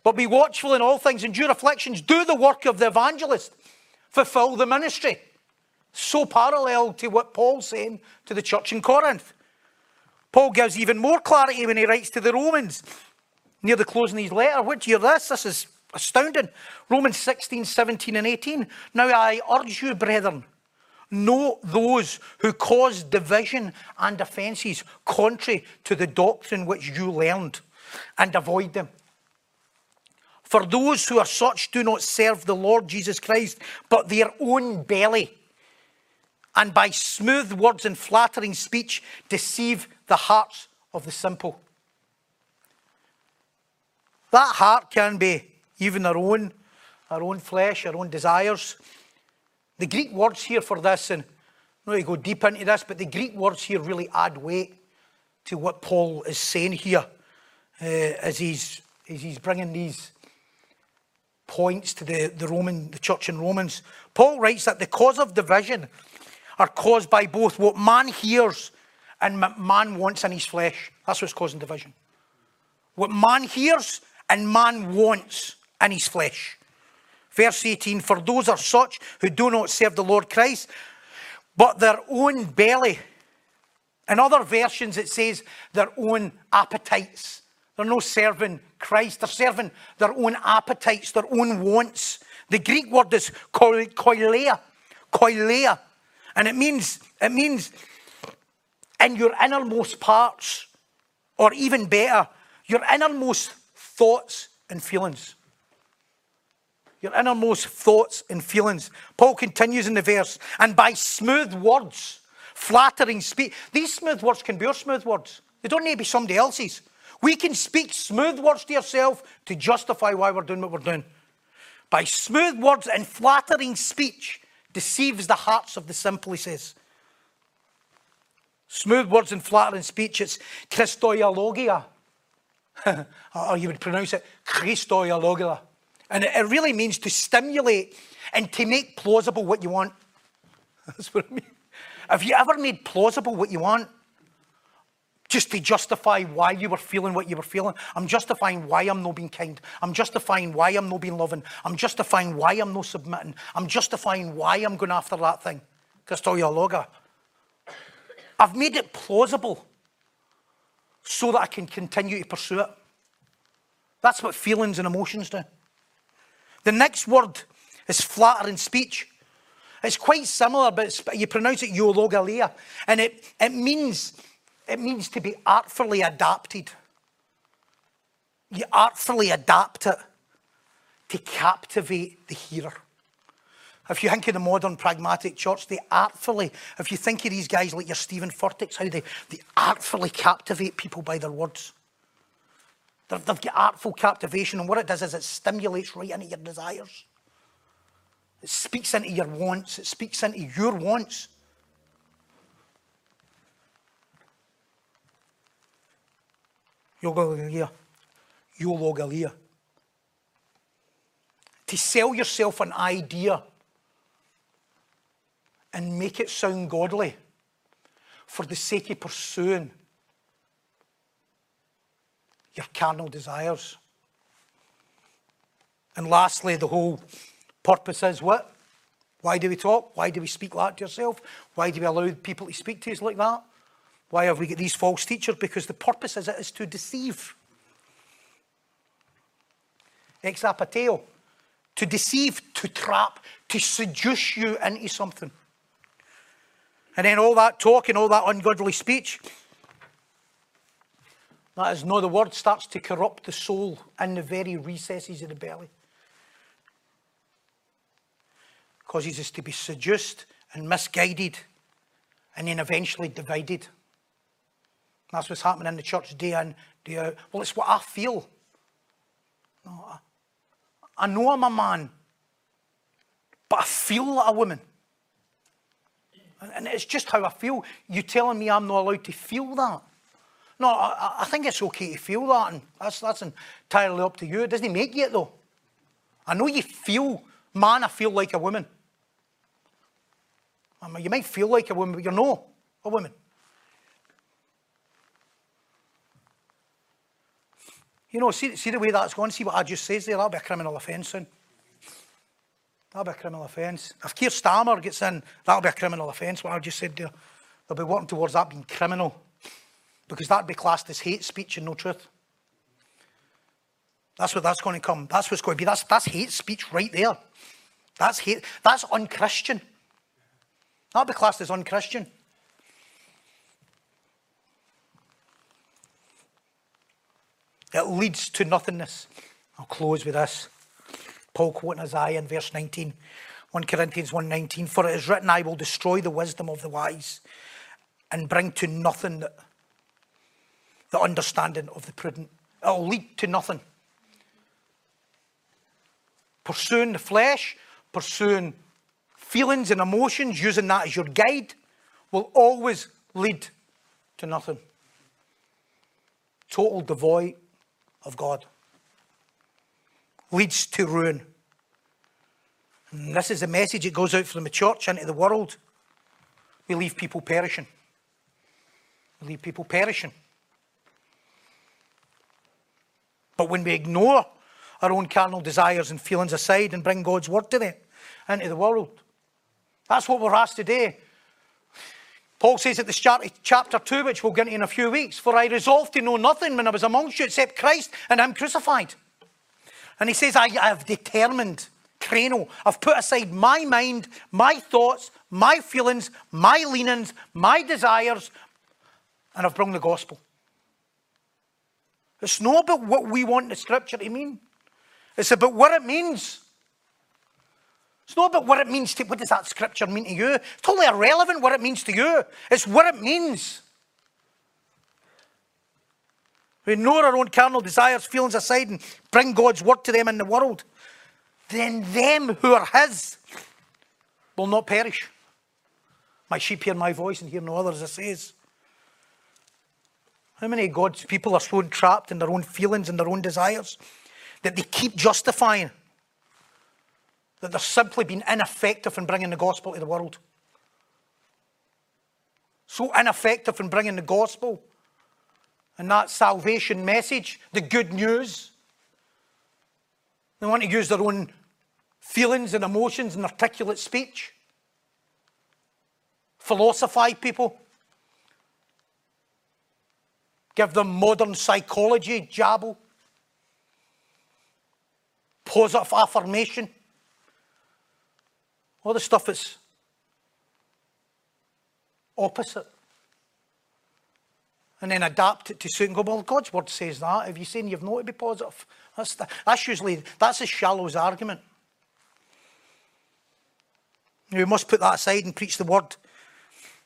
But be watchful in all things, endure afflictions, do the work of the evangelist, fulfill the ministry. So parallel to what Paul's saying to the church in Corinth. Paul gives even more clarity when he writes to the Romans near the closing of his letter. Do you hear this? This is astounding. Romans 16, 17, and 18. Now I urge you, brethren, Know those who cause division and offences contrary to the doctrine which you learned, and avoid them. For those who are such do not serve the Lord Jesus Christ, but their own belly, and by smooth words and flattering speech deceive the hearts of the simple. That heart can be even our own, our own flesh, our own desires. The Greek words here for this, and I'm not to go deep into this, but the Greek words here really add weight to what Paul is saying here uh, as, he's, as he's bringing these points to the, the Roman, the church in Romans. Paul writes that the cause of division are caused by both what man hears and man wants in his flesh. That's what's causing division. What man hears and man wants in his flesh. Verse 18 For those are such who do not serve the Lord Christ, but their own belly. In other versions, it says their own appetites. They're not serving Christ, they're serving their own appetites, their own wants. The Greek word is koileia, koileia, and it means, it means in your innermost parts, or even better, your innermost thoughts and feelings. Your innermost thoughts and feelings. Paul continues in the verse, and by smooth words, flattering speech. These smooth words can be your smooth words. They don't need to be somebody else's. We can speak smooth words to yourself to justify why we're doing what we're doing. By smooth words and flattering speech deceives the hearts of the simple, he says. Smooth words and flattering speech, it's Christoiologia. or you would pronounce it Christoiologia. And it, really means to stimulate and to make plausible what you want. That's what it means. Have you ever made plausible what you want? Just to justify why you were feeling what you were feeling. I'm justifying why I'm not being kind. I'm justifying why I'm not being loving. I'm justifying why I'm not submitting. I'm justifying why I'm going after that thing. Christoiologia. I've made it plausible so that I can continue to pursue it. That's what feelings and emotions do. The next word is flattering speech. It's quite similar, but you pronounce it eulogalia, and it, it means it means to be artfully adapted. You artfully adapt it to captivate the hearer. If you think of the modern pragmatic church, they artfully, if you think of these guys like your Steven Furticks, how they, they artfully captivate people by their words. They've, they've got artful captivation, and what it does is it stimulates right into your desires. It speaks into your wants, it speaks into your wants. Eulogia. Eulogia. To sell yourself an idea and make it sound godly for the sake of pursuing your carnal desires. And lastly, the whole purpose is what? Why do we talk? Why do we speak like to yourself? Why do we allow people to speak to us like that? Why have we got these false teachers? Because the purpose is it is to deceive. Exapateo. To deceive, to trap, to seduce you into something. And then all that talk and all that ungodly speech, that is no, the word starts to corrupt the soul in the very recesses of the belly. Causes us to be seduced and misguided and then eventually divided. That's what's happening in the church day in, day out. Well, it's what I feel. No, I, I know I'm a man, but I feel like a woman. And, it's just how I feel. You're telling me I'm not allowed to feel that? No, I, I, think it's okay to feel that, and that's, that's entirely up to you. It doesn't make you it, though. I know you feel, man, I feel like a woman. I mean, you might feel like a woman, but you're not a woman. You know, see, see the way that's going? See what I just said there? That'll be a criminal offence soon. That'll be a criminal offence. If Keir Starmer gets in, that'll be a criminal offence, what I just said there. They'll be working towards that being criminal. Because that'd be classed as hate speech and no truth. That's what that's going to come. That's what's going to be. That's, that's hate speech right there. That's hate. That's unchristian. That'll be classed as unchristian. It leads to nothingness. I'll close with this. Paul quoting Isaiah in verse 19, 1 Corinthians 1.19, For it is written, I will destroy the wisdom of the wise and bring to nothing the, the understanding of the prudent. It'll lead to nothing. Pursuing the flesh, pursuing feelings and emotions, using that as your guide, will always lead to nothing. Total devoid of God. Leads to ruin. And this is the message that goes out from the church into the world. We leave people perishing. We leave people perishing. But when we ignore our own carnal desires and feelings aside and bring God's word to them into the world, that's what we're asked today. Paul says at the start of chapter 2, which we'll get into in a few weeks, For I resolved to know nothing when I was amongst you except Christ and I'm crucified. And he says, I have determined, crano, I've put aside my mind, my thoughts, my feelings, my leanings, my desires, and I've brought the gospel. It's not about what we want the scripture to mean. It's about what it means. It's not about what it means to what does that scripture mean to you. It's totally irrelevant what it means to you. It's what it means. We ignore our own carnal desires, feelings aside, and bring God's word to them in the world. Then them who are His will not perish. My sheep hear my voice and hear no others, it says. How many God's people are so entrapped in their own feelings and their own desires that they keep justifying that they're simply being ineffective in bringing the gospel to the world? So ineffective in bringing the gospel and that salvation message, the good news. They want to use their own feelings and emotions and articulate speech. Philosophize people. Give them modern psychology, jabble. Positive affirmation. All the stuff that's opposite. And then adapt it to suit and go, well, God's word says that. If you're saying you've not to be positive, that's, the, that's usually, that's as shallow as argument. We must put that aside and preach the word.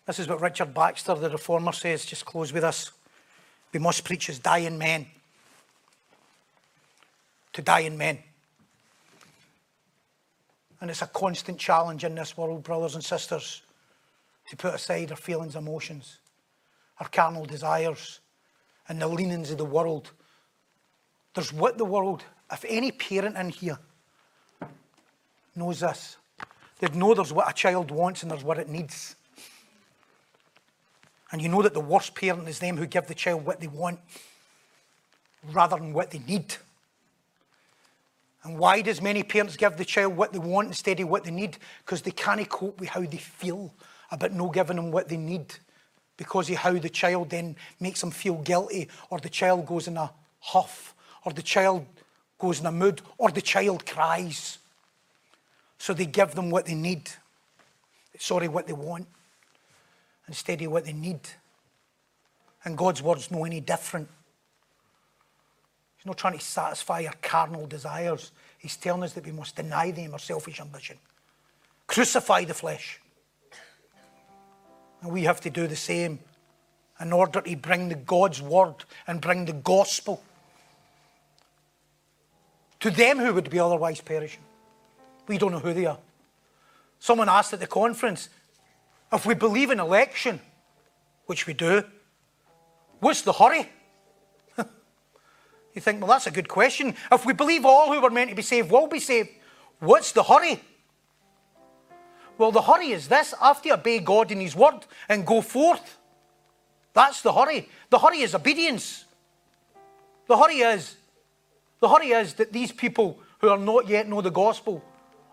This is what Richard Baxter, the reformer, says. Just close with us. We must preach as dying men. To dying men. And it's a constant challenge in this world, brothers and sisters, to put aside our feelings, emotions, our carnal desires, and the leanings of the world. There's what the world, if any parent in here knows this, they'd know there's what a child wants and there's what it needs. And you know that the worst parent is them who give the child what they want rather than what they need. And why does many parents give the child what they want instead of what they need? Because they can't cope with how they feel about no giving them what they need. Because of how the child then makes them feel guilty, or the child goes in a huff, or the child goes in a mood, or the child cries. So they give them what they need. Sorry, what they want instead of what they need. And God's word's no any different. Not trying to satisfy our carnal desires. He's telling us that we must deny them our selfish ambition. Crucify the flesh. And we have to do the same in order to bring the God's word and bring the gospel to them who would be otherwise perishing. We don't know who they are. Someone asked at the conference, if we believe in election, which we do, what's the hurry? You think, well, that's a good question. If we believe all who are meant to be saved will be saved, what's the hurry? Well, the hurry is this after you obey God in His word and go forth. That's the hurry. The hurry is obedience. The hurry is, the hurry is that these people who are not yet know the gospel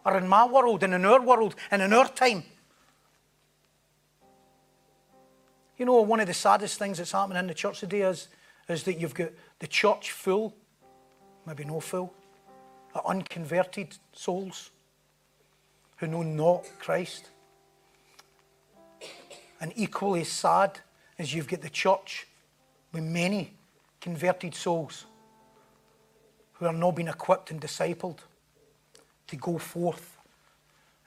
are in my world and in our world and in our time. You know, one of the saddest things that's happening in the church today is, is that you've got the church full, maybe no full, of unconverted souls who know not Christ. And equally sad is you've got the church with many converted souls who are not being equipped and discipled to go forth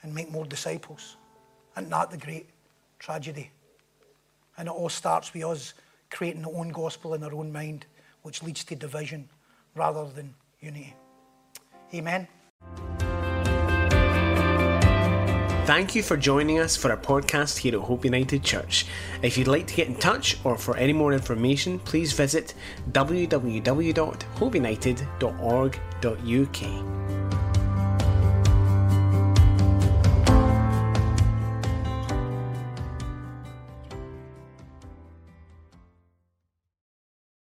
and make more disciples. And that the great tragedy. And it all starts with us creating our own gospel in our own mind, which leads to division rather than unity. Amen. Thank you for joining us for our podcast here at Hope United Church. If you'd like to get in touch or for any more information, please visit www.hopeunited.org.uk.